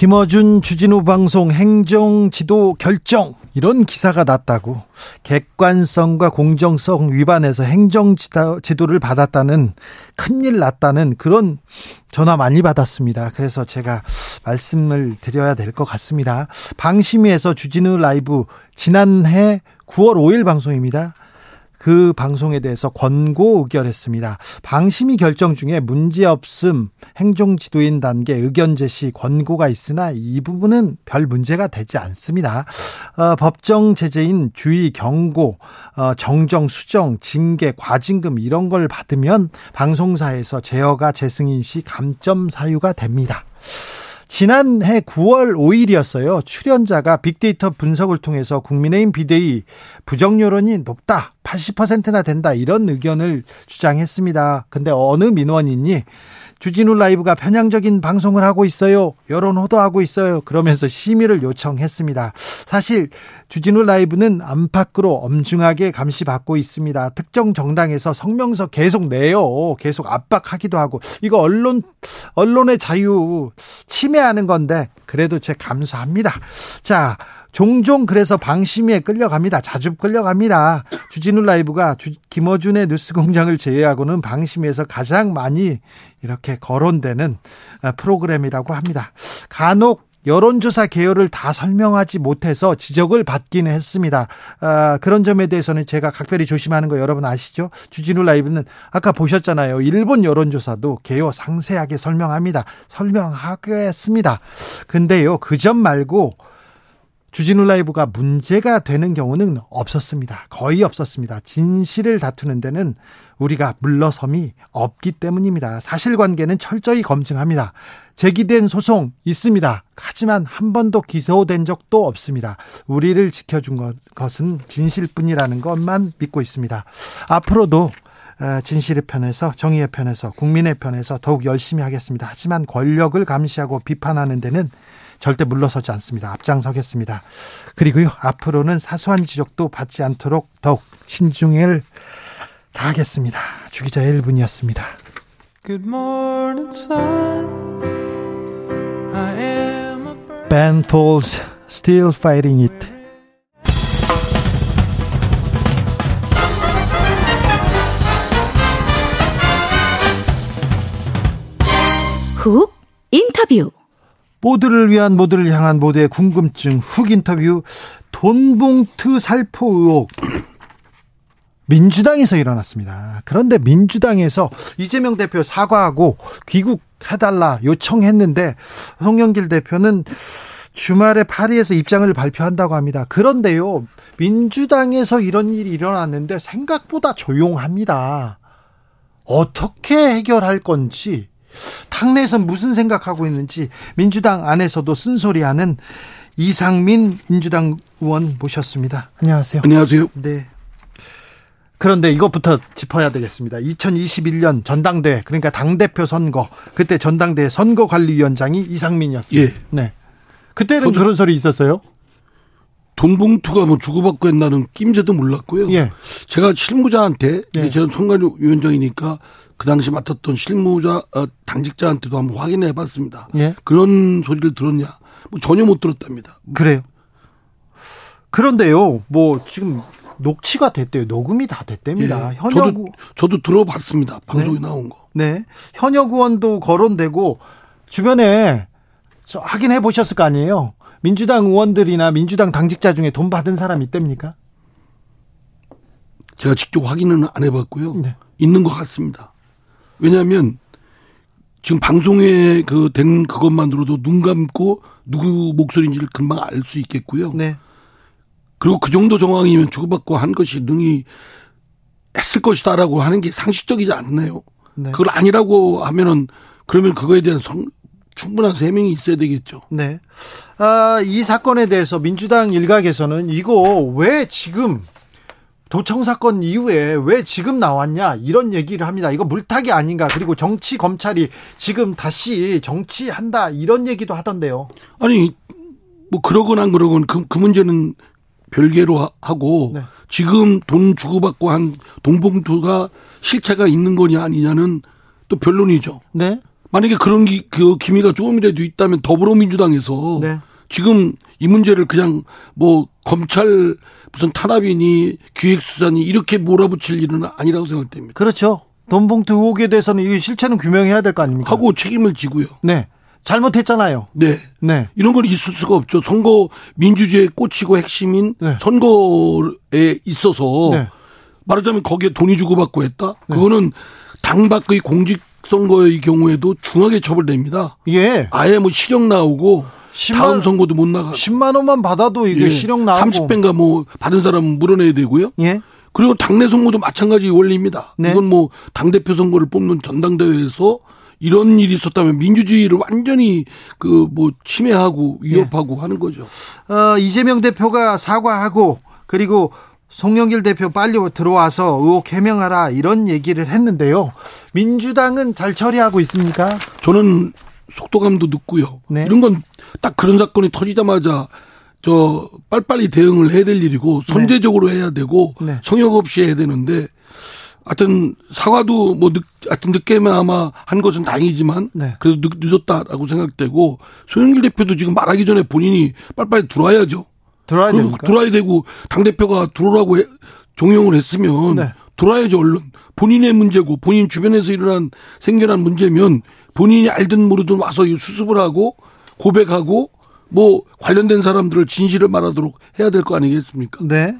김어준 주진우 방송 행정지도 결정 이런 기사가 났다고 객관성과 공정성 위반해서 행정지도를 받았다는 큰일 났다는 그런 전화 많이 받았습니다. 그래서 제가 말씀을 드려야 될 것 같습니다. 방심위에서 주진우 라이브 지난해 9월 5일 방송입니다. 그 방송에 대해서 권고 의결했습니다. 방심위 결정 중에 문제없음 행정 지도인 단계 의견 제시 권고가 있으나 이 부분은 별 문제가 되지 않습니다. 어, 법정 제재인 주의 경고, 어, 정정, 수정, 징계, 과징금 이런 걸 받으면 방송사에서 제어가 재승인 시 감점 사유가 됩니다. 지난해 9월 5일이었어요. 출연자가 빅데이터 분석을 통해서 국민의힘 비대위 부정 여론이 높다. 80%나 된다. 이런 의견을 주장했습니다. 근데 어느 민원인이 주진우 라이브가 편향적인 방송을 하고 있어요. 여론 호도하고 있어요. 그러면서 심의를 요청했습니다. 사실 주진우 라이브는 안팎으로 엄중하게 감시받고 있습니다. 특정 정당에서 성명서 계속 내요. 계속 압박하기도 하고 이거 언론 언론의 자유 침해하는 건데 그래도 제 감사합니다. 자, 종종 그래서 방심위에 끌려갑니다. 자주 끌려갑니다. 주진우 라이브가 주, 김어준의 뉴스공장을 제외하고는 방심위에서 가장 많이 이렇게 거론되는 아, 프로그램이라고 합니다. 간혹 여론조사 개요를 다 설명하지 못해서 지적을 받기는 했습니다. 아, 그런 점에 대해서는 제가 각별히 조심하는 거 여러분 아시죠? 주진우 라이브는 아까 보셨잖아요. 일본 여론조사도 개요 상세하게 설명합니다. 설명하겠습니다. 근데요, 그 점 말고 주진우 라이브가 문제가 되는 경우는 없었습니다. 거의 없었습니다. 진실을 다투는 데는 우리가 물러섬이 없기 때문입니다. 사실관계는 철저히 검증합니다. 제기된 소송 있습니다. 하지만 한 번도 기소된 적도 없습니다. 우리를 지켜준 것은 진실뿐이라는 것만 믿고 있습니다. 앞으로도 어, 진실의 편에서 정의의 편에서 국민의 편에서 더욱 열심히 하겠습니다. 하지만 권력을 감시하고 비판하는 데는 절대 물러서지 않습니다. 앞장서겠습니다. 그리고요, 앞으로는 사소한 지적도 받지 않도록 더욱 신중을 다하겠습니다. 주기자 1분이었습니다. Good morning, sun. I am a Ben Folds, Still Fighting It. 훅 인터뷰 모두를 위한 모두를 향한 모두의 궁금증 훅 인터뷰 돈봉투 살포 의혹 민주당에서 일어났습니다. 그런데 민주당에서 이재명 대표 사과하고 귀국해달라 요청했는데 송영길 대표는 주말에 파리에서 입장을 발표한다고 합니다. 그런데요, 민주당에서 이런 일이 일어났는데 생각보다 조용합니다. 어떻게 해결할 건지 당내에서 무슨 생각하고 있는지 민주당 안에서도 쓴소리하는 이상민 민주당 의원 모셨습니다. 안녕하세요. 안녕하세요. 네. 그런데 이것부터 짚어야 되겠습니다. 2021년 전당대 그러니까 당 대표 선거 그때 전당대 선거관리위원장이 이상민이었어요. 예. 네. 그때는 그런 소리 있었어요? 돈 봉투가 뭐 주고받고 했나는 낌새도 몰랐고요. 예. 제가 실무자한테 예. 제가 선관위원장이니까 그 당시 맡았던 실무자 어, 당직자한테도 한번 확인해 봤습니다. 예? 그런 소리를 들었냐? 뭐 전혀 못 들었답니다. 그래요. 그런데요, 뭐 지금 녹취가 됐대요. 녹음이 다 됐답니다. 예, 현역 저도, 저도 들어봤습니다. 방송에 네. 나온 거. 네. 현역 의원도 거론되고 주변에 확인해 보셨을 거 아니에요. 민주당 의원들이나 민주당 당직자 중에 돈 받은 사람 있답니까? 제가 직접 확인은 안 해봤고요. 네. 있는 것 같습니다. 왜냐하면 지금 방송에 그 된 그것만으로도 눈 감고 누구 목소리인지를 금방 알 수 있겠고요. 네. 그리고 그 정도 정황이면 주고받고 한 것이 능히 했을 것이다라고 하는 게 상식적이지 않네요. 네. 그걸 아니라고 하면은 그러면 그거에 대한 성, 충분한 세 명이 있어야 되겠죠. 네. 아, 이 사건에 대해서 민주당 일각에서는 이거 왜 지금 도청 사건 이후에 왜 지금 나왔냐 이런 얘기를 합니다. 이거 물타기 아닌가 그리고 정치 검찰이 지금 다시 정치한다 이런 얘기도 하던데요. 아니 뭐 그러건 안 그러건 그, 그 문제는 별개로 하고 네. 지금 돈 주고받고 한 동봉투가 실체가 있는 거냐 아니냐는 또 변론이죠. 네. 만약에 그런 기, 그 기미가 조금이라도 있다면 더불어민주당에서 네. 지금 이 문제를 그냥 뭐 검찰 무슨 탄압이니 기획수사니 이렇게 몰아붙일 일은 아니라고 생각됩니다. 그렇죠. 돈봉투 의혹에 대해서는 이 실체는 규명해야 될 거 아닙니까? 하고 책임을 지고요. 네. 잘못했잖아요. 네. 네. 이런 건 있을 수가 없죠. 선거 민주주의의 꽃이고 핵심인 네. 선거에 있어서 네. 말하자면 거기에 돈이 주고받고 했다? 네. 그거는 당 밖의 공직 선거의 경우에도 중하게 처벌됩니다. 예. 아예 뭐 실형 나오고 10만, 다음 선거도 못 나가. 10만 원만 받아도 이게 예. 실형 나오고 30배인가 뭐 받은 사람은 물어내야 되고요. 예. 그리고 당내 선거도 마찬가지 원리입니다. 네. 이건 뭐 당대표 선거를 뽑는 전당대회에서 이런 일이 있었다면 민주주의를 완전히 그 뭐 침해하고 위협하고 예. 하는 거죠. 어, 이재명 대표가 사과하고 그리고 송영길 대표 빨리 들어와서 의혹 해명하라 이런 얘기를 했는데요. 민주당은 잘 처리하고 있습니까? 저는 속도감도 늦고요. 네. 이런 건 딱 그런 사건이 터지자마자 저 빨리빨리 대응을 해야 될 일이고 네. 선제적으로 네. 해야 되고 네. 성역 없이 해야 되는데 하여튼 사과도 뭐 늦, 하여튼 늦게만 아마 한 것은 다행이지만 네. 그래도 늦, 었다라고 생각되고 송영길 대표도 지금 말하기 전에 본인이 빨리빨리 들어와야죠. 들어와야 됩니까? 들어와야 되고 당 대표가 들어오라고 해, 종용을 했으면 네. 들어와야죠 얼른 본인의 문제고 본인 주변에서 일어난 생겨난 문제면 본인이 알든 모르든 와서 수습을 하고 고백하고 뭐 관련된 사람들을 진실을 말하도록 해야 될 거 아니겠습니까? 네.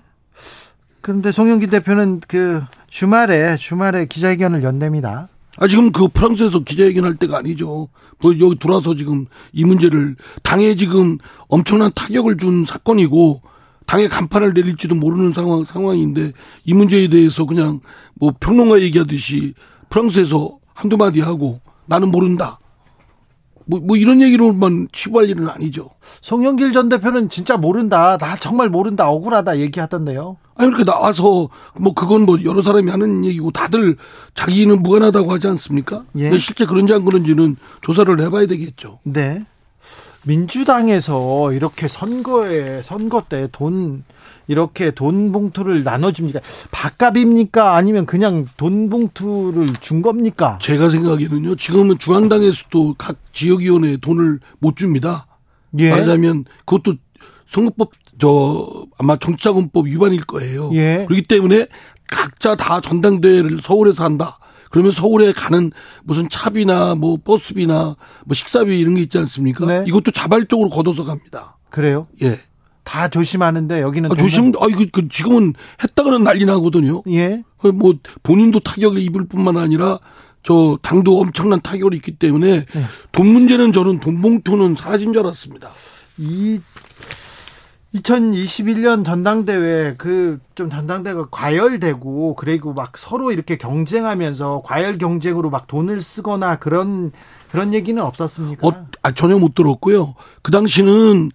그런데 송영기 대표는 그 주말에 주말에 기자회견을 연답니다. 아 지금 그 프랑스에서 기자회견 할 때가 아니죠. 뭐 여기 들어와서 지금 이 문제를 당에 지금 엄청난 타격을 준 사건이고 당에 간판을 내릴지도 모르는 상황 상황인데 이 문제에 대해서 그냥 뭐 평론가 얘기하듯이 프랑스에서 한두 마디 하고 나는 모른다. 뭐, 뭐 이런 얘기로만 치부할 일은 아니죠. 송영길 전 대표는 진짜 모른다. 나 정말 모른다. 억울하다 얘기하던데요. 아니 이렇게 나와서 뭐 그건 뭐 여러 사람이 하는 얘기고 다들 자기는 무관하다고 하지 않습니까? 예. 근데 실제 그런지 안 그런지는 조사를 해봐야 되겠죠. 네. 민주당에서 이렇게 선거에 선거 때 돈 이렇게 돈 봉투를 나눠줍니까? 밥값입니까? 아니면 그냥 돈 봉투를 준 겁니까? 제가 생각에는요. 지금은 중앙당에서도 각 지역위원회에 돈을 못 줍니다. 예. 말하자면 그것도 선거법 저 아마 정치자금법 위반일 거예요. 예. 그렇기 때문에 각자 다 전당대회를 서울에서 한다. 그러면 서울에 가는 무슨 차비나 뭐 버스비나 뭐 식사비 이런 게 있지 않습니까? 네. 이것도 자발적으로 걷어서 갑니다. 그래요? 예. 다 조심하는데 여기는 아, 조심. 아 이거 그 지금은 했다가는 난리 나거든요. 예. 뭐 본인도 타격을 입을 뿐만 아니라 저 당도 엄청난 타격을 입기 때문에 네. 돈 문제는 저는 돈 봉투는 사라진 줄 알았습니다. 이 2021년 전당대회 그 좀 전당대회가 과열되고 그리고 막 서로 이렇게 경쟁하면서 과열 경쟁으로 막 돈을 쓰거나 그런 그런 얘기는 없었습니까? 어, 아, 전혀 못 들었고요. 그 당시는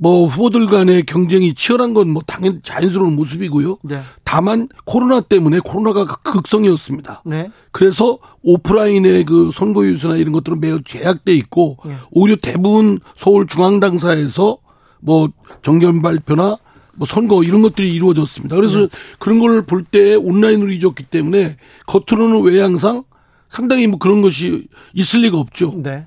뭐 후보들 간의 경쟁이 치열한 건 뭐 당연 자연스러운 모습이고요. 네. 다만 코로나 때문에 코로나가 극성이었습니다. 네. 그래서 오프라인의 그 선거 유수나 이런 것들은 매우 제약돼 있고 네. 오히려 대부분 서울 중앙 당사에서 뭐 정견 발표나 뭐 선거 이런 것들이 이루어졌습니다. 그래서 네. 그런 걸 볼 때 온라인으로 이루어졌기 때문에 겉으로는 외양상 상당히 뭐 그런 것이 있을 리가 없죠. 네.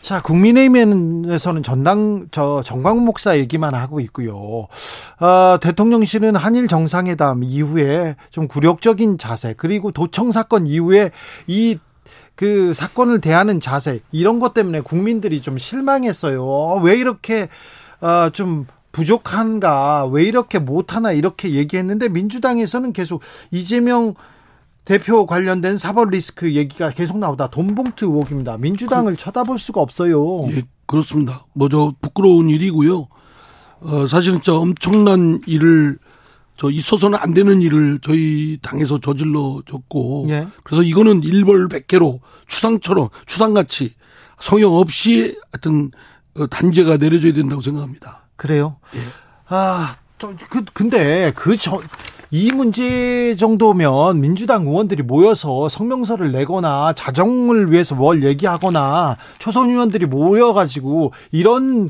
자, 국민의힘에서는 전당, 저, 정광 목사 얘기만 하고 있고요. 어, 대통령실은 한일 정상회담 이후에 좀 굴욕적인 자세, 그리고 도청 사건 이후에 이 그 사건을 대하는 자세, 이런 것 때문에 국민들이 좀 실망했어요. 왜 이렇게 어, 좀 부족한가, 왜 이렇게 못하나 이렇게 얘기했는데 민주당에서는 계속 이재명 대표 관련된 사법 리스크 얘기가 계속 나오다 돈봉투 의혹입니다. 민주당을 그, 쳐다볼 수가 없어요. 예, 그렇습니다. 뭐저 부끄러운 일이고요. 어, 사실은 저 엄청난 일을 저 있어서는 안 되는 일을 저희 당에서 저질러 줬고 예. 그래서 이거는 일벌백계로 추상처럼 추상같이 성역 없이 하여튼 어, 단죄가 내려져야 된다고 생각합니다. 그래요? 예. 아, 또, 그, 근데 그 저, 이 문제 정도면 민주당 의원들이 모여서 성명서를 내거나 자정을 위해서 뭘 얘기하거나 초선 의원들이 모여가지고 이런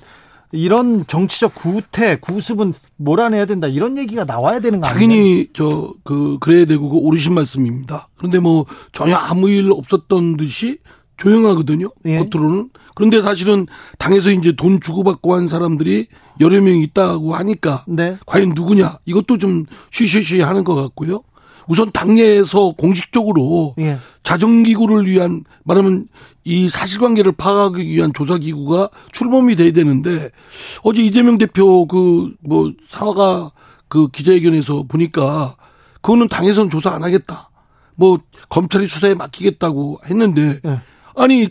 이런 정치적 구태 구습은 몰아내야 된다 이런 얘기가 나와야 되는 거 아니에요? 당연히 저 그 그래야 되고 그 옳으신 말씀입니다. 그런데 뭐 전혀 아무 일 없었던 듯이 조용하거든요. 예. 겉으로는. 그런데 사실은 당에서 이제 돈 주고받고 한 사람들이 여러 명 있다고 하니까 네. 과연 누구냐 이것도 좀 쉬쉬쉬 하는 것 같고요. 우선 당내에서 공식적으로 예. 자정기구를 위한 말하면 이 사실관계를 파악하기 위한 조사기구가 출범이 돼야 되는데 어제 이재명 대표 그 뭐 사과 그 기자회견에서 보니까 그거는 당에서는 조사 안 하겠다. 뭐 검찰이 수사에 맡기겠다고 했는데 예. 아니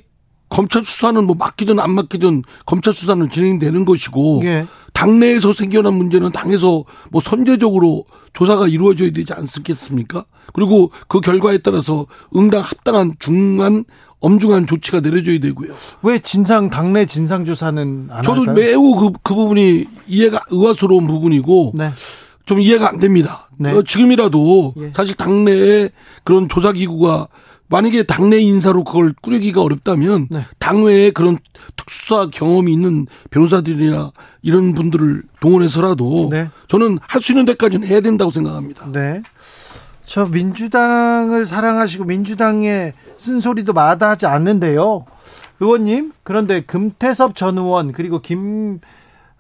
검찰 수사는 뭐 맡기든 안 맡기든 검찰 수사는 진행되는 것이고 예. 당내에서 생겨난 문제는 당에서 뭐 선제적으로 조사가 이루어져야 되지 않겠습니까? 그리고 그 결과에 따라서 응당 합당한 중한 엄중한 조치가 내려져야 되고요. 왜 진상 당내 진상 조사는 안 저도 할까요? 매우 그, 그 부분이 이해가 의아스러운 부분이고 네. 좀 이해가 안 됩니다. 네. 어, 지금이라도 예. 사실 당내에 그런 조사 기구가 만약에 당내 인사로 그걸 꾸리기가 어렵다면 네. 당외에 그런 특수사 경험이 있는 변호사들이나 이런 분들을 동원해서라도 네. 저는 할 수 있는 데까지는 해야 된다고 생각합니다. 네. 저 민주당을 사랑하시고 민주당의 쓴소리도 마다하지 않는데요. 의원님, 그런데 금태섭 전 의원 그리고 김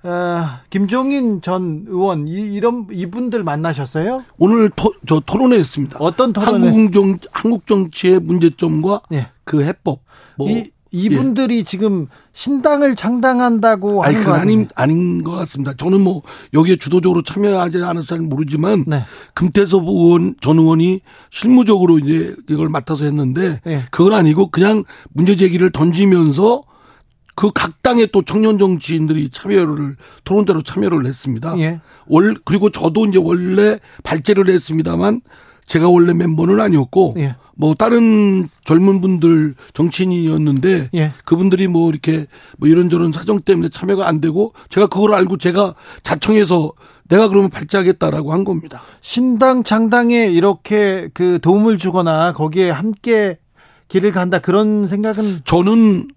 어, 김종인 전 의원 이, 런 이분들 만나셨어요? 오늘 토, 저 토론회 했습니다. 어떤 토론? 한국 정 한국 정치의 문제점과 네. 그 해법. 뭐 이, 이분들이 예. 지금 신당을 창당한다고 아니, 그건 아닌, 아닌 것 같습니다. 저는 뭐 여기에 주도적으로 참여하지 않았을지 모르지만 네. 금태섭 의원 전 의원이 실무적으로 이제 이걸 맡아서 했는데 네. 그건 아니고 그냥 문제 제기를 던지면서 그 각 당의 또 청년 정치인들이 참여를 토론대로 참여를 했습니다. 예. 월 그리고 저도 이제 원래 발제를 했습니다만 제가 원래 멤버는 아니었고 예. 뭐 다른 젊은 분들 정치인이었는데 예. 그분들이 뭐 이렇게 뭐 이런저런 사정 때문에 참여가 안 되고 제가 그걸 알고 제가 자청해서 내가 그러면 발제하겠다라고 한 겁니다. 신당 창당에 이렇게 그 도움을 주거나 거기에 함께 길을 간다 그런 생각은 저는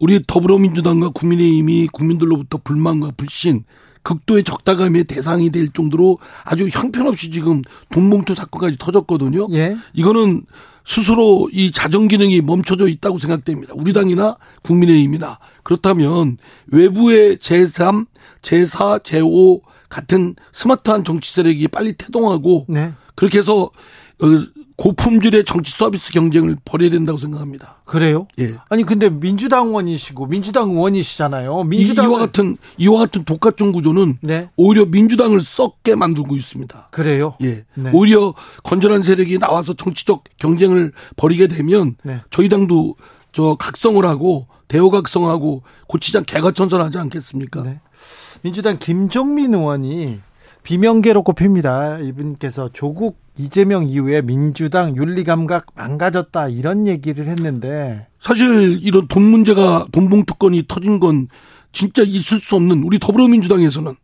우리 더불어민주당과 국민의힘이 국민들로부터 불만과 불신, 극도의 적다감의 대상이 될 정도로 아주 형편없이 지금 돈봉투 사건까지 터졌거든요. 예. 이거는 스스로 이 자정 기능이 멈춰져 있다고 생각됩니다. 우리 당이나 국민의힘이나 그렇다면 외부의 제3, 제4, 제5 같은 스마트한 정치 세력이 빨리 태동하고 네. 그렇게 해서 어, 고품질의 정치 서비스 경쟁을 벌여야 된다고 생각합니다. 그래요? 예. 아니 근데 민주당 의원이시고 민주당 의원이시잖아요. 민주당 이와 같은 이와 같은 독과점 구조는 네. 오히려 민주당을 썩게 만들고 있습니다. 그래요? 예. 네. 오히려 건전한 세력이 나와서 정치적 경쟁을 벌이게 되면 네. 저희 당도 저 각성을 하고 대우각성하고 고치장 개가 천선하지 않겠습니까? 네. 민주당 김종민 의원이 비명계로 꼽힙니다. 이분께서 조국 이재명 이후에 민주당 윤리 감각 망가졌다 이런 얘기를 했는데 사실 이런 돈 문제가 돈봉투건이 터진 건 진짜 있을 수 없는 우리 더불어민주당에서는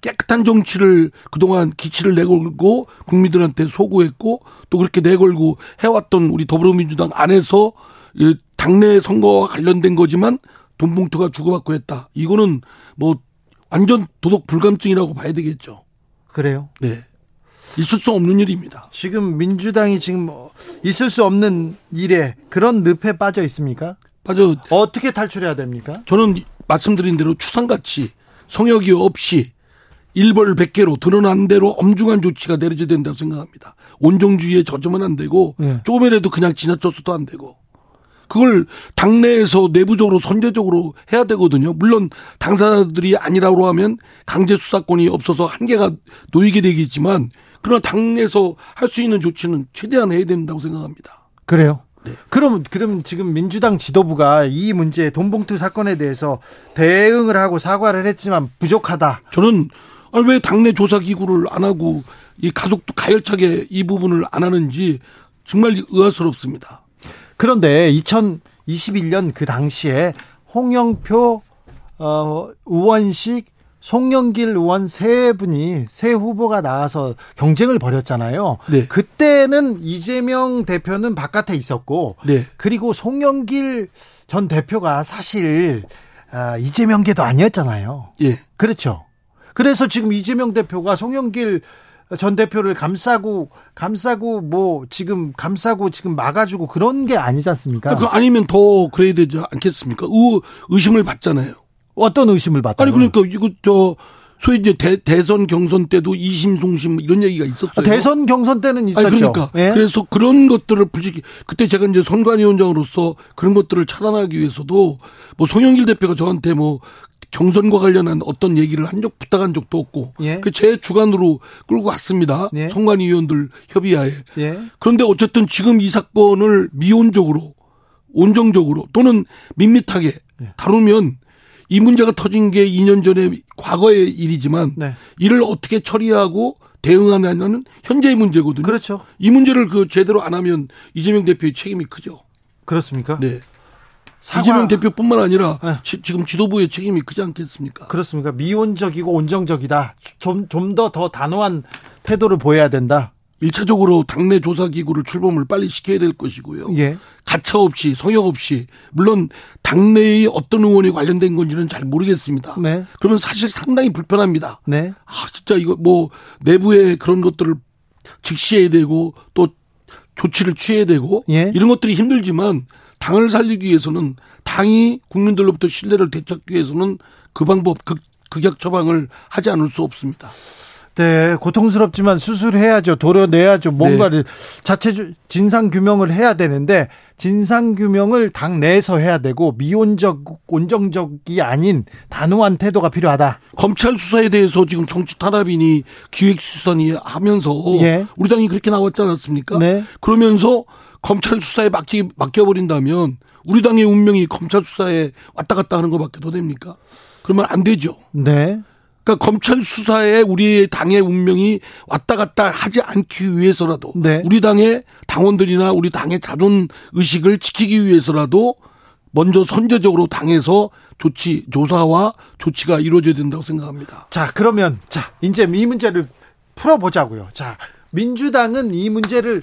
깨끗한 정치를 그동안 기치를 내걸고 국민들한테 소구했고 또 그렇게 내걸고 해왔던 우리 더불어민주당 안에서 당내 선거와 관련된 거지만 돈봉투가 주고받고 했다. 이거는 뭐 완전 도덕 불감증이라고 봐야 되겠죠. 그래요? 네. 있을 수 없는 일입니다. 지금 민주당이 지금 뭐 있을 수 없는 일에 그런 늪에 빠져 있습니까? 빠져. 어떻게 탈출해야 됩니까? 저는 말씀드린 대로 추상같이 성역이 없이 일벌 백개로 드러난 대로 엄중한 조치가 내려져야 된다고 생각합니다. 온정주의에 젖으면 안 되고 네. 조금이라도 그냥 지나쳤어도 안 되고 그걸 당내에서 내부적으로 선제적으로 해야 되거든요. 물론 당사자들이 아니라고 하면 강제 수사권이 없어서 한계가 놓이게 되겠지만 그러나 당내에서 할 수 있는 조치는 최대한 해야 된다고 생각합니다. 그래요? 네. 그럼 그럼 지금 민주당 지도부가 이 문제 돈봉투 사건에 대해서 대응을 하고 사과를 했지만 부족하다. 저는 왜 당내 조사 기구를 안 하고 이 가족도 가열차게 이 부분을 안 하는지 정말 의아스럽습니다. 그런데 2021년 그 당시에 홍영표, 어, 우원식, 송영길 의원 세 분이 세 후보가 나와서 경쟁을 벌였잖아요. 네. 그때는 이재명 대표는 바깥에 있었고, 네. 그리고 송영길 전 대표가 사실 아, 이재명계도 아니었잖아요. 예. 그렇죠. 그래서 지금 이재명 대표가 송영길 전 대표를 감싸고 감싸고 뭐 지금 감싸고 지금 막아주고 그런 게 아니지 않습니까? 그 아니면 더 그래야 되지 않겠습니까? 의, 의심을 받잖아요. 어떤 의심을 받다? 아니 그러니까 이거 저 소위 이제 대, 대선 경선 때도 이심송심 이런 얘기가 있었어요. 아, 대선 경선 때는 있었죠. 아니 그러니까 예? 그래서 그런 것들을 불지 그때 제가 이제 선관위원장으로서 그런 것들을 차단하기 위해서도 뭐 송영길 대표가 저한테 뭐 경선과 관련한 어떤 얘기를 한 적 부탁한 적도 없고 예? 제 주관으로 끌고 갔습니다. 예? 선관 위원들 협의하에. 예? 그런데 어쨌든 지금 이 사건을 미온적으로 온정적으로 또는 밋밋하게 예. 다루면 이 문제가 터진 게 2년 전에 과거의 일이지만 네. 이를 어떻게 처리하고 대응하냐는 현재의 문제거든요. 그렇죠. 이 문제를 그 제대로 안 하면 이재명 대표의 책임이 크죠. 그렇습니까? 네. 사과... 이재명 대표뿐만 아니라 네. 지, 금 지도부의 책임이 크지 않겠습니까? 그렇습니까? 미온적이고 온정적이다. 좀좀더더 단호한 태도를 보여야 된다. 1차적으로 당내 조사 기구를 출범을 빨리 시켜야 될 것이고요. 예. 가차 없이 성역 없이 물론 당내의 어떤 의원이 관련된 건지는 잘 모르겠습니다. 네. 그러면 사실 상당히 불편합니다. 네. 아 진짜 이거 뭐 내부에 그런 것들을 즉시해야 되고 또 조치를 취해야 되고 예. 이런 것들이 힘들지만 당을 살리기 위해서는 당이 국민들로부터 신뢰를 되찾기 위해서는 그 방법 극, 극약 처방을 하지 않을 수 없습니다. 네, 고통스럽지만 수술해야죠. 도려내야죠. 뭔가를 네. 자체 진상 규명을 해야 되는데 진상 규명을 당 내에서 해야 되고 미온적 온정적이 아닌 단호한 태도가 필요하다. 검찰 수사에 대해서 지금 정치 탄압이니 기획 수사니 하면서 예. 우리 당이 그렇게 나왔지 않았습니까? 네. 그러면서 검찰 수사에 맡기 맡겨버린다면 우리 당의 운명이 검찰 수사에 왔다 갔다 하는 것밖에 더 됩니까? 그러면 안 되죠. 네. 그러니까 검찰 수사에 우리 당의 운명이 왔다 갔다 하지 않기 위해서라도 네. 우리 당의 당원들이나 우리 당의 자존 의식을 지키기 위해서라도 먼저 선제적으로 당에서 조치 조사와 조치가 이루어져야 된다고 생각합니다. 자, 그러면 자, 이제 이 문제를 풀어 보자고요. 자, 민주당은 이 문제를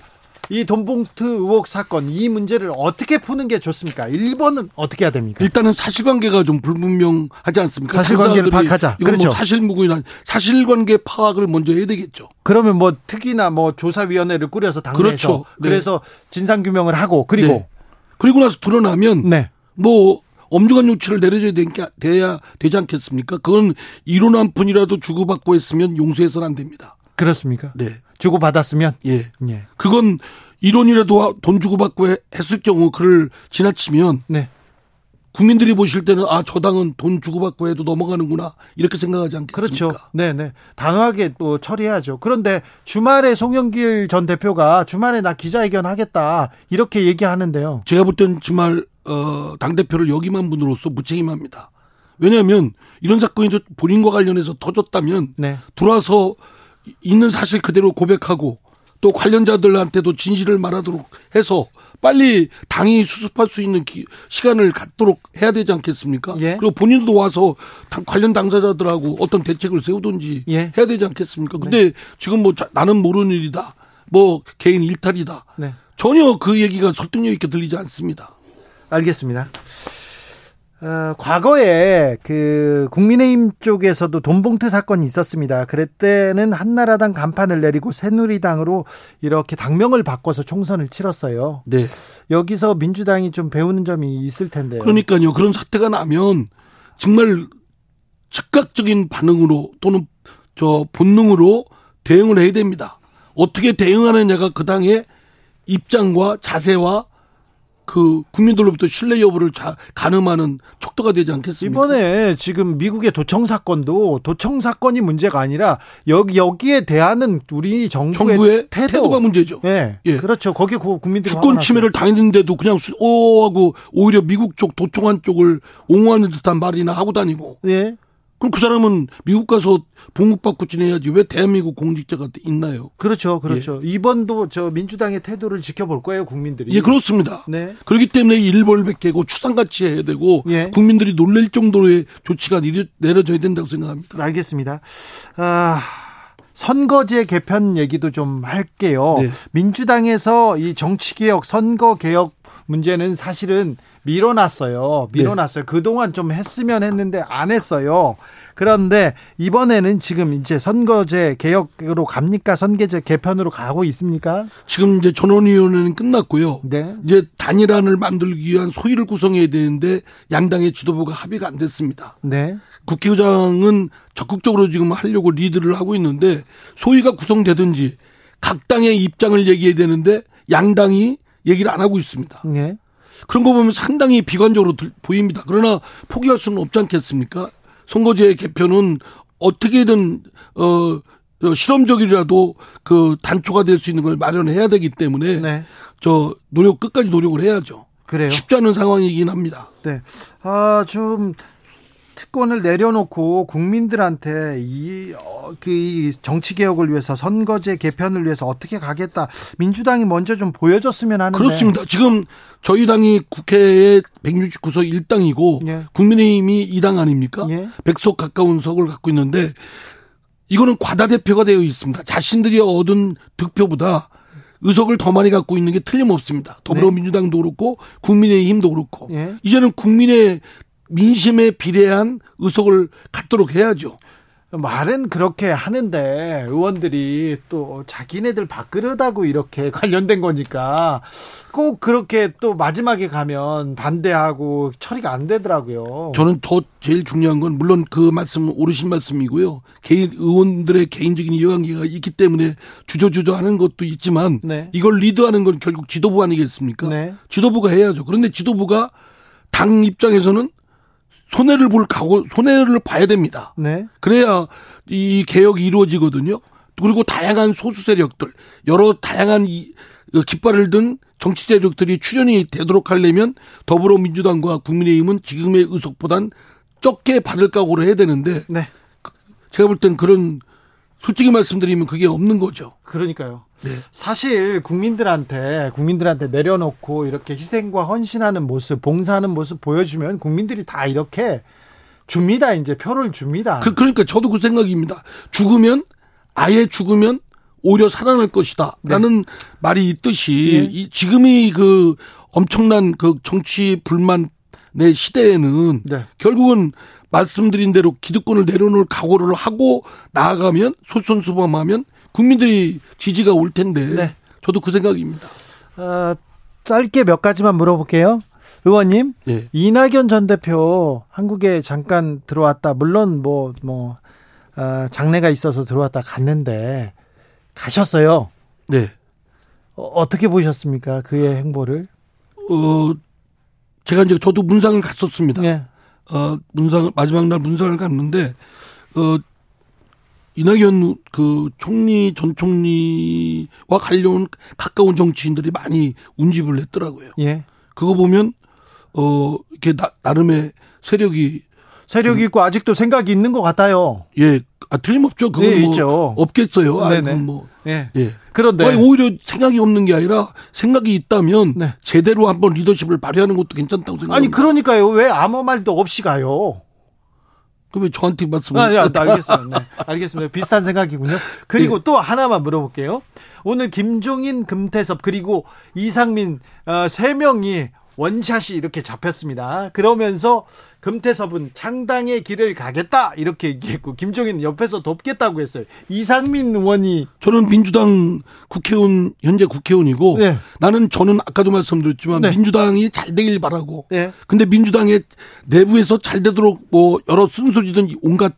이 돈봉투 의혹 사건 이 문제를 어떻게 푸는 게 좋습니까? 1번은 어떻게 해야 됩니까? 일단은 사실관계가 좀 불분명하지 않습니까? 사실관계를 파악하자. 이건 뭐 그렇죠. 뭐 사실무근이나 사실관계 파악을 먼저 해야 되겠죠. 그러면 뭐 특이나 뭐 조사위원회를 꾸려서 당내에서 그렇죠. 네. 그래서 진상규명을 하고 그리고 네. 그리고 나서 드러나면 네. 뭐 엄중한 조치를 내려줘야 돼야 되지 않겠습니까? 그건 이론 한 푼이라도 주고받고 했으면 용서해서는 안 됩니다. 그렇습니까? 네. 주고 받았으면 예. 예. 그건 이론이라도 돈 주고 받고 했을 경우 그를 지나치면 네. 국민들이 보실 때는 아 저 당은 돈 주고 받고 해도 넘어가는구나 이렇게 생각하지 않겠습니까? 그렇죠. 네, 네. 단호하게 또 처리해야죠. 그런데 주말에 송영길 전 대표가 주말에 나 기자회견 하겠다 이렇게 얘기하는데요. 제가 볼땐 주말 어, 당 대표를 역임한 분으로서 무책임합니다. 왜냐하면 이런 사건이 본인과 관련해서 터졌다면 네. 들어와서 있는 사실 그대로 고백하고 또 관련자들한테도 진실을 말하도록 해서 빨리 당이 수습할 수 있는 기, 시간을 갖도록 해야 되지 않겠습니까? 예. 그리고 본인도 와서 당, 관련 당사자들하고 어떤 대책을 세우든지 예. 해야 되지 않겠습니까? 근데 네. 지금 뭐 자, 나는 모르는 일이다. 뭐 개인 일탈이다. 네. 전혀 그 얘기가 설득력 있게 들리지 않습니다. 알겠습니다. 어, 과거에 그 국민의힘 쪽에서도 돈봉투 사건이 있었습니다. 그랬때는 한나라당 간판을 내리고 새누리당으로 이렇게 당명을 바꿔서 총선을 치렀어요. 네. 여기서 민주당이 좀 배우는 점이 있을 텐데요. 그러니까요. 그런 사태가 나면 정말 즉각적인 반응으로 또는 저 본능으로 대응을 해야 됩니다. 어떻게 대응하느냐가 그 당의 입장과 자세와 그 국민들로부터 신뢰 여부를 자, 가늠하는 척도가 되지 않겠습니까? 이번에 지금 미국의 도청 사건도 도청 사건이 문제가 아니라 여기 여기에 대하는 우리 정부의, 정부의 태도. 가 문제죠. 네, 예. 그렇죠. 거기 국민들이 주권 침해를 당했는데도 그냥 오 하고 오히려 미국 쪽 도청한 쪽을 옹호하는 듯한 말이나 하고 다니고. 예. 그럼 그 사람은 미국 가서 봉급받고 지내야지 왜 대한민국 공직자가 있나요? 그렇죠, 그렇죠. 예. 이번도 저 민주당의 태도를 지켜볼 거예요, 국민들이. 예, 그렇습니다. 네. 그렇기 때문에 일벌백계고 추상같이 해야 되고 예. 국민들이 놀랄 정도의 조치가 내려져야 된다고 생각합니다. 알겠습니다. 아. 선거제 개편 얘기도 좀 할게요. 네. 민주당에서 이 정치개혁, 선거개혁 문제는 사실은 밀어놨어요. 밀어놨어요. 네. 그동안 좀 했으면 했는데 안 했어요. 그런데 이번에는 지금 이제 선거제 개혁으로 갑니까? 선거제 개편으로 가고 있습니까? 지금 이제 전원위원회는 끝났고요. 네. 이제 단일안을 만들기 위한 소위를 구성해야 되는데 양당의 지도부가 합의가 안 됐습니다. 네. 국회의장은 적극적으로 지금 하려고 리드를 하고 있는데 소위가 구성되든지 각 당의 입장을 얘기해야 되는데 양당이 얘기를 안 하고 있습니다. 네. 그런 거 보면 상당히 비관적으로 보입니다. 그러나 포기할 수는 없지 않겠습니까? 선거제 개편은 어떻게든 어, 어 실험적이라도 그 단초가 될 수 있는 걸 마련해야 되기 때문에 네. 저 노력 끝까지 노력을 해야죠. 그래요. 쉽지 않은 상황이긴 합니다. 네. 아, 좀 특권을 내려놓고 국민들한테 이, 어, 그 정치 개혁을 위해서 선거제 개편을 위해서 어떻게 가겠다. 민주당이 먼저 좀 보여줬으면 하는데. 그렇습니다. 지금 저희 당이 국회에 169석 1당이고 예. 국민의힘이 2당 아닙니까? 예. 100석 가까운 석을 갖고 있는데 이거는 과다 대표가 되어 있습니다. 자신들이 얻은 득표보다 의석을 더 많이 갖고 있는 게 틀림없습니다. 더불어민주당도 그렇고 국민의힘도 그렇고 예. 이제는 국민의 민심에 비례한 의석을 갖도록 해야죠. 말은 그렇게 하는데 의원들이 또 자기네들 밥그릇하고 이렇게 관련된 거니까 꼭 그렇게 또 마지막에 가면 반대하고 처리가 안 되더라고요. 저는 더 제일 중요한 건 물론 그 말씀 오르신 말씀이고요. 개인 의원들의 개인적인 이해관계가 있기 때문에 주저주저 하는 것도 있지만 네. 이걸 리드하는 건 결국 지도부 아니겠습니까? 네. 지도부가 해야죠. 그런데 지도부가 당 입장에서는 손해를 볼 각오, 손해를 봐야 됩니다. 네. 그래야 이 개혁이 이루어지거든요. 그리고 다양한 소수 세력들, 여러 다양한 이그 깃발을 든 정치 세력들이 출연이 되도록 하려면 더불어민주당과 국민의힘은 지금의 의석보단 적게 받을 각오를 해야 되는데 네. 제가 볼 땐 그런 솔직히 말씀드리면 그게 없는 거죠. 그러니까요. 네. 사실 국민들한테 국민들한테 내려놓고 이렇게 희생과 헌신하는 모습, 봉사하는 모습 보여주면 국민들이 다 이렇게 줍니다. 이제 표를 줍니다. 그, 그러니까 저도 그 생각입니다. 죽으면 아예 죽으면 오히려 살아날 것이다. 라는 네. 말이 있듯이 네. 이, 지금이 그 엄청난 그 정치 불만의 시대에는 네. 결국은 말씀드린 대로 기득권을 내려놓을 각오를 하고 나아가면 솔선수범하면 국민들이 지지가 올 텐데 네. 저도 그 생각입니다. 어, 짧게 몇 가지만 물어볼게요. 의원님, 네. 이낙연 전 대표 한국에 잠깐 들어왔다. 물론 뭐뭐 뭐, 어, 장례가 있어서 들어왔다 갔는데 가셨어요. 네. 어, 어떻게 보셨습니까? 그의 행보를? 어, 제가 이제 저도 문상을 갔었습니다. 네. 어, 문상 마지막 날 문상을 갔는데 어 이낙연 그 총리 전 총리와 관련 가까운 정치인들이 많이 운집을 했더라고요. 예. 그거 보면 어 이렇게 나, 나름의 세력이 세력이 있고 아직도 생각이 있는 것 같아요. 예, 아, 틀림없죠. 그건 네, 뭐 있죠. 없겠어요. 네네. 아이고 뭐. 예. 예. 그런데 아니, 오히려 생각이 없는 게 아니라 생각이 있다면 네. 제대로 한번 리더십을 발휘하는 것도 괜찮다고 생각합니다. 아니 그러니까요. 왜 아무 말도 없이 가요? 그러면 저한테 말씀을. 아, 예, 알겠습니다. 네, 알겠습니다. 비슷한 생각이군요. 그리고 네. 또 하나만 물어볼게요. 오늘 김종인, 금태섭 그리고 이상민 어, 세 명이 원샷이 이렇게 잡혔습니다. 그러면서 금태섭은 창당의 길을 가겠다 이렇게 얘기했고 김종인 옆에서 돕겠다고 했어요. 이상민 의원이 저는 민주당 국회의원 현재 국회의원이고 네. 나는 저는 아까도 말씀드렸지만 네. 민주당이 잘 되길 바라고. 네. 근데 민주당의 내부에서 잘 되도록 뭐 여러 순수리든 온갖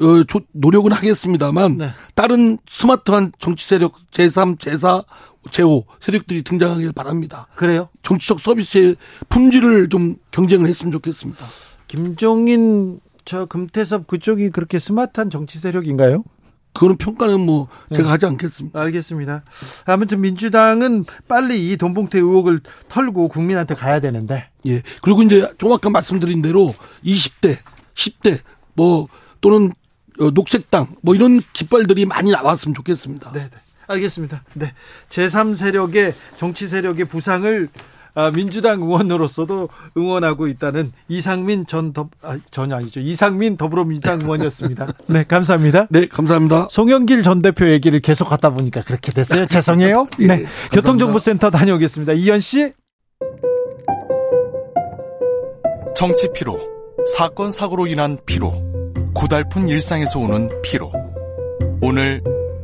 어, 노력은 하겠습니다만 네. 다른 스마트한 정치 세력 제3, 제4, 제5 세력들이 등장하길 바랍니다. 그래요? 정치적 서비스의 품질을 좀 경쟁을 했으면 좋겠습니다. 김종인 저 금태섭 그쪽이 그렇게 스마트한 정치 세력인가요? 그거는 평가는 뭐 제가 네. 하지 않겠습니다. 알겠습니다. 아무튼 민주당은 빨리 이 돈봉태 의혹을 털고 국민한테 가야 되는데. 예. 그리고 이제 좀 아까 말씀드린 대로 20대, 10대 뭐 또는 어, 녹색당 뭐 이런 깃발들이 많이 나왔으면 좋겠습니다. 네, 네. 알겠습니다. 네. 제3세력의 정치 세력의 부상을 아, 민주당 의원으로서도 응원하고 있다는 이상민 전 더, 아, 전혀 아니죠. 이상민 더불어민주당 의원이었습니다. 네, 감사합니다. 네, 감사합니다. 송영길 전 대표 얘기를 계속 하다 보니까 그렇게 됐어요. 죄송해요. 네. 네 교통정보센터 다녀오겠습니다. 이현 씨. 정치 피로, 사건 사고로 인한 피로, 고달픈 일상에서 오는 피로. 오늘